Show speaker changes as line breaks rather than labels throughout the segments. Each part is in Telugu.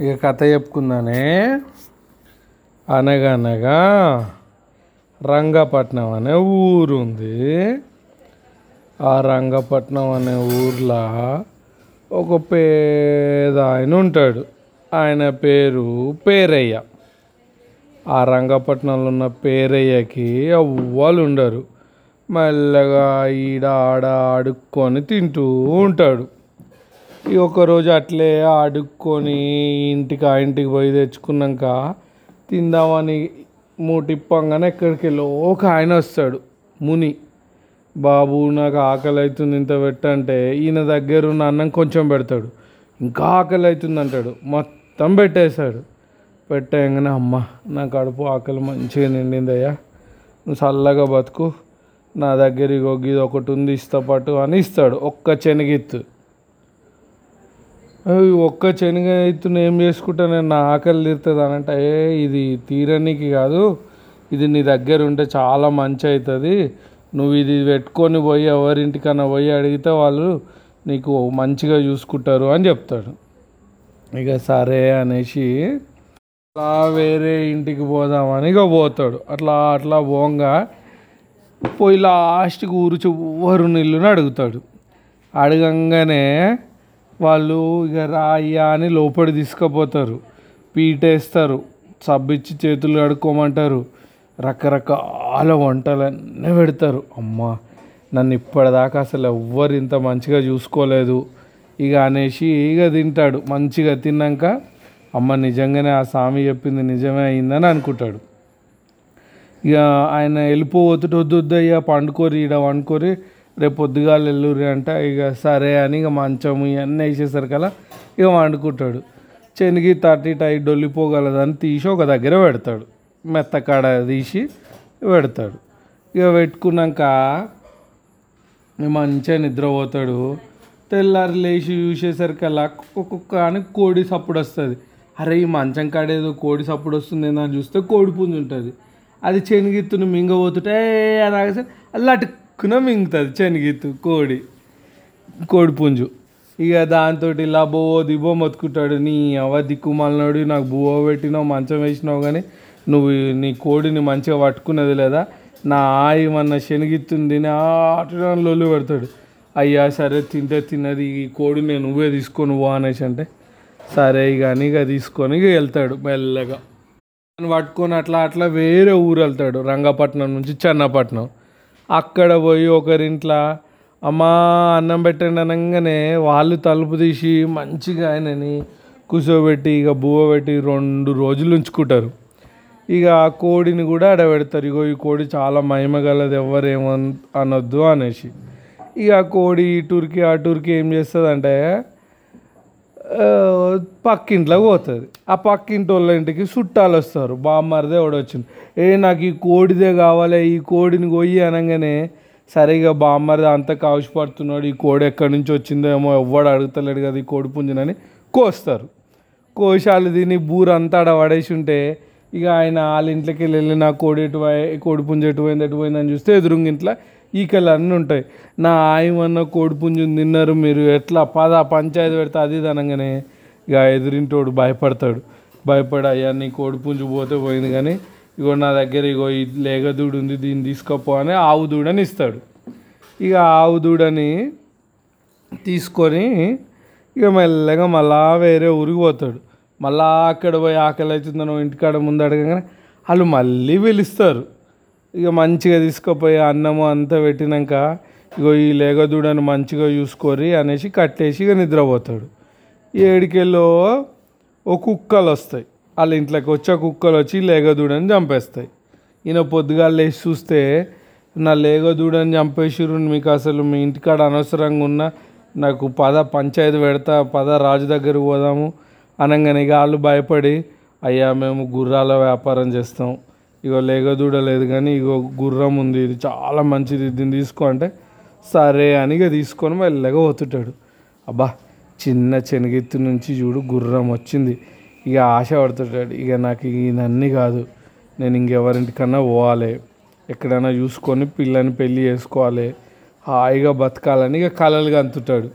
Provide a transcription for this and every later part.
ఇక కథ చెప్పుకుందానే. అనగనగా రంగపట్నం అనే ఊరు ఉంది. ఆ రంగపట్నం అనే ఊర్లో ఒక పేద ఆయన ఉంటాడు. ఆయన పేరు పేరయ్య. ఆ రంగపట్నంలో ఉన్న పేరయ్యకి అవ్వాలు ఉండరు. మెల్లగా ఈడ ఆడ ఆడుకొని తింటూ ఉంటాడు. ఈ ఒకరోజు అట్లే అడుక్కొని ఇంటికి ఆ ఇంటికి పోయి తెచ్చుకున్నాక తిందామని మూటిప్పంగానే ఎక్కడికి ఒక ఆయన వస్తాడు ముని. బాబు నాకు ఆకలి అవుతుంది ఇంత పెట్టంటే ఈయన దగ్గర ఉన్న అన్నం కొంచెం పెడతాడు. ఇంకా ఆకలి అవుతుంది అంటాడు. మొత్తం పెట్టేశాడు. పెట్టేయంగానే అమ్మ నా కడుపు ఆకలి మంచిగా నిండిందయ్యా. నువ్వు చల్లగా బతుకు. నా దగ్గర ఇగో ఇది ఒకటి ఉంది ఇస్తా పాటు అని ఇస్తాడు. ఒక్క చెనిగిత్తు ఒక్క శనగ ఎత్తున ఏం చేసుకుంటా నేను? నా ఆకలి తీరుతుంది అని అంటే ఏ ఇది తీరనీకి కాదు. ఇది నీ దగ్గర ఉంటే చాలా మంచి అవుతుంది. నువ్వు ఇది పెట్టుకొని పోయి ఎవరింటికన్నా పోయి అడిగితే వాళ్ళు నీకు మంచిగా చూసుకుంటారు అని చెప్తాడు. ఇక సరే అనేసి అట్లా వేరే ఇంటికి పోదామని ఇక పోతాడు. అట్లా అట్లా పోంగా పోయి లాస్ట్కి ఊరు చివరు నీళ్ళుని అడుగుతాడు. అడగంగానే వాళ్ళు ఇక రాయ్యా అని లోపలి తీసుకుపోతారు. పీటేస్తారు. సబ్బిచ్చి చేతులు కడుక్కోమంటారు. రకరకాల వంటలన్నీ పెడతారు. అమ్మ నన్ను ఇప్పటిదాకా అసలు ఎవ్వరు ఇంత మంచిగా చూసుకోలేదు. ఇక అనేసి ఇక తింటాడు. మంచిగా తిన్నాక అమ్మ నిజంగానే ఆ స్వామి చెప్పింది నిజమే అయిందని అనుకుంటాడు. ఇక ఆయన వెళ్ళిపోవద్దు వద్దు వద్దు అయ్యా పండుకోరి ఇడ వండుకోరి రేపు పొద్దుగాలు వెళ్ళురి అంట ఇక సరే అని ఇక మంచం ఇవన్నీ వేసేసరికల్లా ఇక వండుకుంటాడు. చెనిగి తట్టి టై డొల్లిపోగలదని తీసి ఒక దగ్గర పెడతాడు. మెత్తకాడ తీసి పెడతాడు. ఇక పెట్టుకున్నాక మంచిగా నిద్రపోతాడు. తెల్లారి లేచి చూసేసరికల్లా ఒక్కొక్క అని కోడి సప్పుడు వస్తుంది. అరే ఈ మంచం కాడ ఏదో కోడి సప్పుడు వస్తుంది అని చూస్తే కోడి పుంజు ఉంటుంది అది చెనిగిత్తును మింగబోతుంటే అని ఆగేసరి అటుక్కున మింగుతుంది శనగిత్తు కోడి కోడి పుంజు. ఇక దాంతో ఇలా బువ్వ దిబో మొత్తుకుంటాడు నీ అవ దిక్కుమాలనాడు నాకు బువ్వ పెట్టినావు మంచం వేసినావు కానీ నువ్వు నీ కోడిని మంచిగా పట్టుకున్నది లేదా? నా ఆయి మన శనగిత్తుంది తిని లొల్లు పెడతాడు. అయ్యా సరే తింటే తిన్నది ఈ కోడి నేను నువ్వే తీసుకొని పో అనేసి అంటే సరే ఇక అని ఇక తీసుకొని ఇక వెళ్తాడు మెల్లగా. పట్టుకొని అట్లా అట్లా వేరే ఊరు వెళ్తాడు రంగపట్నం నుంచి చెన్నపట్నం. అక్కడ పోయి ఒకరింట్లో అమ్మా అన్నం పెట్టండి అనగానే వాళ్ళు తలుపు తీసి మంచిగా ఆయనని కూర్చోబెట్టి ఇక బువ్వ పెట్టి రెండు రోజులు ఉంచుకుంటారు. ఇక ఆ కోడిని కూడా ఆడబెడతారు. ఇగో ఈ కోడి చాలా మహిమగలది ఎవరేమో అనొద్దు అనేసి. ఇక ఆ కోడి ఈ టూర్కి ఆ టూర్కి ఏం చేస్తుంది అంటే పక్కింట్లోకి పోతుంది. ఆ పక్కింటి వాళ్ళ ఇంటికి చుట్టాలు వస్తారు. బామ్మరిదే ఒకడు వచ్చింది ఏ నాకు ఈ కోడిదే కావాలి ఈ కోడిని కొయ్యి అనగానే సరిగా బామ్మరిది అంత కావసిపడుతున్నాడు ఈ కోడి ఎక్కడి నుంచి వచ్చిందో ఏమో ఎవ్వడు అడుగుతలేడు కదా ఈ కోడి పుంజనని కోస్తారు. కోశాలు తిని బూరంతా ఆడ పడేసి ఉంటే ఇక ఆయన వాళ్ళ ఇంట్లోకి వెళ్ళి వెళ్ళి నా కోడి ఎటు కోడి పుంజ ఎటు పోయింది ఎటు పోయిందని చూస్తే ఎదురుంగింట్లో ఈకలు అన్నీ ఉంటాయి. నా ఆయమన్న కోడిపుంజు తిన్నారు మీరు ఎట్లా పద పంచాయతీ పెడితే అది ఇది అనగానే ఇక ఎదురింటోడు భయపడతాడు. భయపడి అయ్యా నీ కోడిపుంజు పోతే పోయింది కానీ ఇగో నా దగ్గర ఇగో ఈ లేగ దూడు ఉంది దీన్ని తీసుకోపో అని ఆవు దూడని ఇస్తాడు. ఇక ఆవు దూడని తీసుకొని ఇక మెల్లగా మళ్ళా వేరే ఊరికి పోతాడు. మళ్ళా అక్కడ పోయి ఆకలి అవుతుందనో ఇంటికాడ ముందు అడగగానే వాళ్ళు మళ్ళీ పిలుస్తారు. ఇక మంచిగా తీసుకుపోయి అన్నము అంతా పెట్టినాక ఇగో ఈ లేగదూడను మంచిగా చూసుకోరి అనేసి కట్టేసి ఇక నిద్రపోతాడు. ఏడికెళ్ళో ఓ కుక్కలు వస్తాయి. వాళ్ళ ఇంట్లోకి వచ్చే కుక్కలు వచ్చి లేగదూడని చంపేస్తాయి. ఈయన పొద్దుగాలు లేచి చూస్తే నా లేగదూడని చంపేసిరు మీకు అసలు మీ ఇంటికాడ అనవసరంగా ఉన్న నాకు పద పంచాయతీ పెడతా పద రాజు దగ్గర పోదాము అనగానే వాళ్ళు భయపడి అయ్యా మేము గుర్రాల వ్యాపారం చేస్తాం. ఇగో లేగదూడ లేదు కానీ ఇగో గుర్రం ఉంది ఇది చాలా మంచిది దీన్ని తీసుకో అంటే సరే అని ఇక తీసుకొని మెల్లగా పోతుంటాడు. అబ్బా చిన్న చెనగెత్తి నుంచి చూడు గుర్రం వచ్చింది. ఇక ఆశ పడుతుంటాడు ఇక నాకు ఇవన్నీ కాదు నేను ఇంకెవరింటికన్నా పోవాలి ఎక్కడైనా చూసుకొని పిల్లని పెళ్ళి చేసుకోవాలి హాయిగా బతకాలని ఇక కలలుగా అంతుంటాడు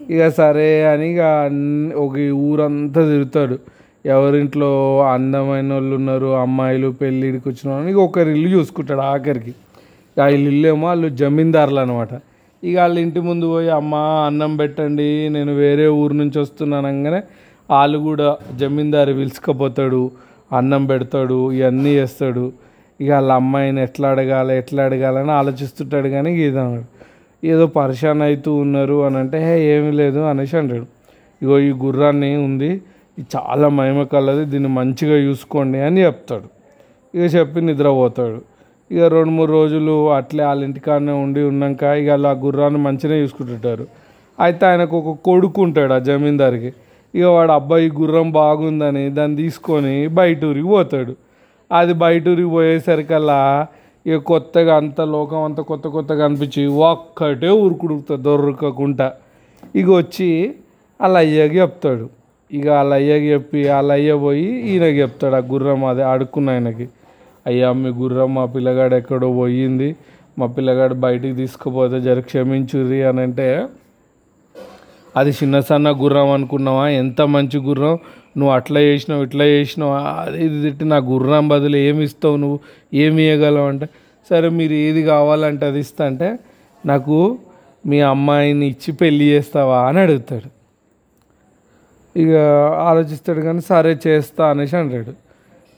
ఇక సరే అని ఇక అన్ని- ఒక ఊరంతా తిరుగుతాడు. ఎవరింట్లో అందమైన వాళ్ళు ఉన్నారు అమ్మాయిలు పెళ్ళిడికి వచ్చిన వాళ్ళు ఇక ఒకరి ఇల్లు చూసుకుంటాడు ఆఖరికి. ఆ ఇల్లు ఏమో వాళ్ళు జమీందారులు అనమాట ఇక వాళ్ళ ఇంటి ముందు పోయి అమ్మ అన్నం పెట్టండి నేను వేరే ఊరు నుంచి వస్తున్నాను అనగానే వాళ్ళు కూడా జమీందారు పిలుచుకపోతాడు అన్నం పెడతాడు ఇవన్నీ చేస్తాడు. ఇక వాళ్ళ అమ్మాయిని ఎట్లా అడగాలి ఎట్లా అడగాలని ఆలోచిస్తుంటాడు కానీ ఇది ఏదో పరిశాన్ అవుతూ ఉన్నారు అని అంటే "హే, ఏమీ లేదు అనేసి అంటాడు. ఇగో ఈ గుర్రాన్ని ఉంది ఇది చాలా మహిమ కలది దీన్ని మంచిగా చూసుకోండి అని చెప్తాడు. ఇక చెప్పి నిద్రపోతాడు. ఇక రెండు మూడు రోజులు అట్లే వాళ్ళ ఇంటికాడనే ఉండి ఉన్నాక ఇక వాళ్ళ ఆ గుర్రాన్ని మంచిగా చూసుకుంటుంటారు. అయితే ఆయనకు ఒక కొడుకు ఉంటాడు ఆ జమీందారికి. ఇక వాడు అబ్బాయి గుర్రం బాగుందని దాన్ని తీసుకొని బయట ఊరికి పోతాడు. అది బయట ఊరికి పోయేసరికల్లా ఇక కొత్తగా అంత లోకం అంత కొత్త కొత్తగా అనిపించి ఒక్కటే ఊరుకుడుకుతుంది దొరకకుండా. ఇక వచ్చి అలా అయ్యకి చెప్తాడు. ఇక వాళ్ళ అయ్యకి చెప్పి వాళ్ళ అయ్య పోయి ఈయనకి చెప్తాడు ఆ గుర్రం అదే అడుక్కున్న ఆయనకి. అయ్యా మీ గుర్రం మా పిల్లగాడు ఎక్కడో పోయింది. మా పిల్లగాడు బయటికి తీసుకుపోతే జర క్షమించుర్రి అని అంటే అది చిన్న సన్న గుర్రం అనుకున్నావా? ఎంత మంచి గుర్రం? నువ్వు అట్లా చేసినావు ఇట్లా చేసినావు అది ఇది తిట్టి నా గుర్రం బదులు ఏమి ఇస్తావు నువ్వు? ఏమి ఇవ్వగలవు అంటే సరే మీరు ఏది కావాలంటే అది ఇస్తా అంటే నాకు మీ అమ్మాయిని ఇచ్చి పెళ్ళి చేస్తావా అని అడుగుతాడు. ఇక ఆలోచిస్తాడు కానీ సరే చేస్తా అనేసి అంటాడు.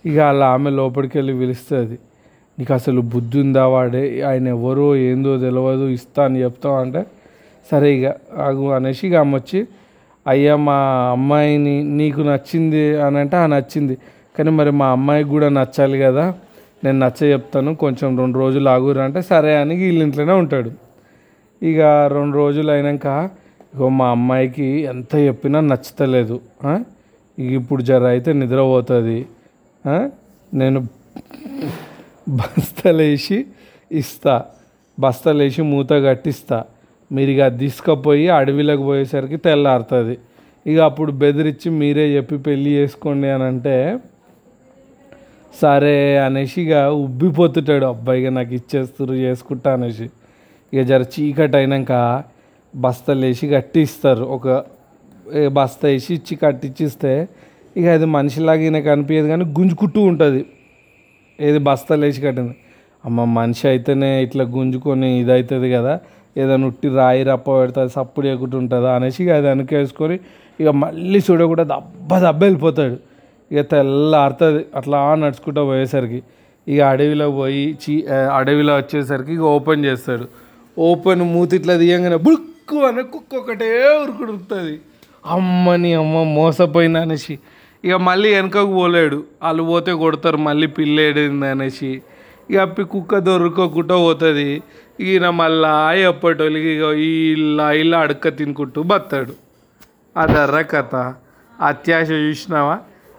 ఇక అలా ఆమె లోపలికి వెళ్ళి పిలుస్తుంది. నీకు అసలు బుద్ధి ఉందా వాడే? ఆయన ఎవరో ఏందో తెలియదు ఇస్తా అని చెప్తావు అంటే సరే ఇక ఆగు అనేసి ఇక అమ్మ వచ్చి అయ్యా మా అమ్మాయిని నీకు నచ్చింది అని అంటే ఆ నచ్చింది. కానీ మరి మా అమ్మాయికి కూడా నచ్చాలి కదా నేను నచ్చ చెప్తాను కొంచెం రెండు రోజులు ఆగురు అంటే సరే అని వీళ్ళ ఇంట్లోనే ఉంటాడు. ఇక రెండు రోజులు అయినాక ఇగో మా అమ్మాయికి ఎంత చెప్పినా నచ్చుతలేదు ఇక ఇప్పుడు జర అయితే నిద్రపోతుంది నేను బస్తలేసి ఇస్తా బస్తలేసి మూత కట్టిస్తా. మీరు ఇక అది తీసుకుపోయి అడవిలోకి పోయేసరికి తెల్లారుతుంది. ఇక అప్పుడు బెదిరించి మీరే చెప్పి పెళ్ళి చేసుకోండి అని అంటే సరే అనేసి ఇక ఉబ్బిపోతుంటాడు. అబ్బాయిగా నాకు ఇచ్చేస్తురు చేసుకుంటా అనేసి. ఇక జర చీకటి అయినాక బస్తాలు వేసి కట్టిస్తారు. ఒక బస్త బస్తా వేసి ఇచ్చి కట్టించిస్తే ఇక అది మనిషిలాగా ఈయనకు అనిపించదు కానీ గుంజుకుంటూ ఉంటుంది. ఏది బస్తాలు వేసి కట్టింది. అమ్మ మనిషి అయితేనే ఇట్లా గుంజుకొని ఇది అవుతుంది కదా. ఏదైనా ఉట్టి రాయి రప్ప పెడుతుంది సప్పుడు ఎక్కుంటూ ఉంటుందా అనేసి ఇక అది వెనకేసుకొని ఇక మళ్ళీ చూడకుండా దబ్బ దబ్బ వెళ్ళిపోతాడు. ఇక తెల్లారుతుంది అట్లా నడుచుకుంటూ పోయేసరికి ఇక అడవిలో పోయి చీ అడవిలో వచ్చేసరికి ఇక ఓపెన్ చేస్తాడు. ఓపెన్ మూతి ఇట్లా తీయంగానే కుక్కు అని కుక్క ఒకటే ఉరుకుడుతుంది అమ్మని అమ్మ మోసపోయింది అనేసి. ఇక మళ్ళీ వెనకకు పోలేడు. వాళ్ళు పోతే కొడతారు మళ్ళీ పిల్లేడింది అనేసి. ఇక అప్పి కుక్క దొరుకోకుండా పోతుంది. ఈయన మళ్ళా ఎప్పటోళ్ళకి ఇక ఇలా ఇలా అడక్క తినుకుంటూ బతాడు అదర్ర కథ. అత్యాశ చూసినావా?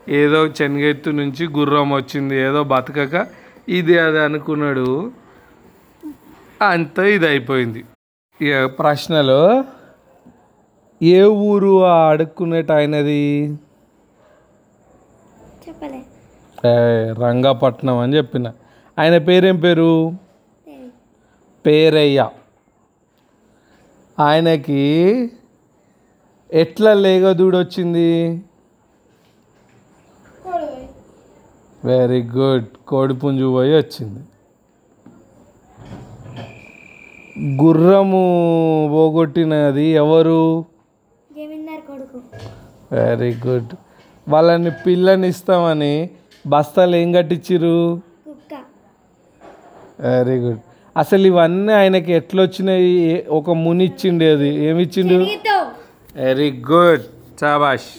ఏదో చెనగెత్తు నుంచి గుర్రం వచ్చింది ఏదో బతకక. ఇది అది అనుకున్నాడు. అంత ఇది అయిపోయింది. ప్రశ్నలు? ఏ ఊరు అడుక్కునేట ఆయనది? రంగాపట్నం అని చెప్పిన. ఆయన పేరేం పేరు. పేరయ్య. ఆయనకి ఎట్లా లేగదూడు వచ్చింది వెరీ గుడ్ కోడిపుంజు పోయి వచ్చింది. గుర్రము పోగొట్టినది ఎవరు? వెరీ గుడ్ వాళ్ళని పిల్లని ఇస్తామని బస్తాలు ఏం కట్టించిర్రు
కుక్క.
వెరీ గుడ్ అసలు ఇవన్నీ ఆయనకి ఎట్లా వచ్చినాయి ఒక ముని ఇచ్చిండు అది ఏమి ఇచ్చిండు
శనగతో
వెరీ గుడ్ చాబాష్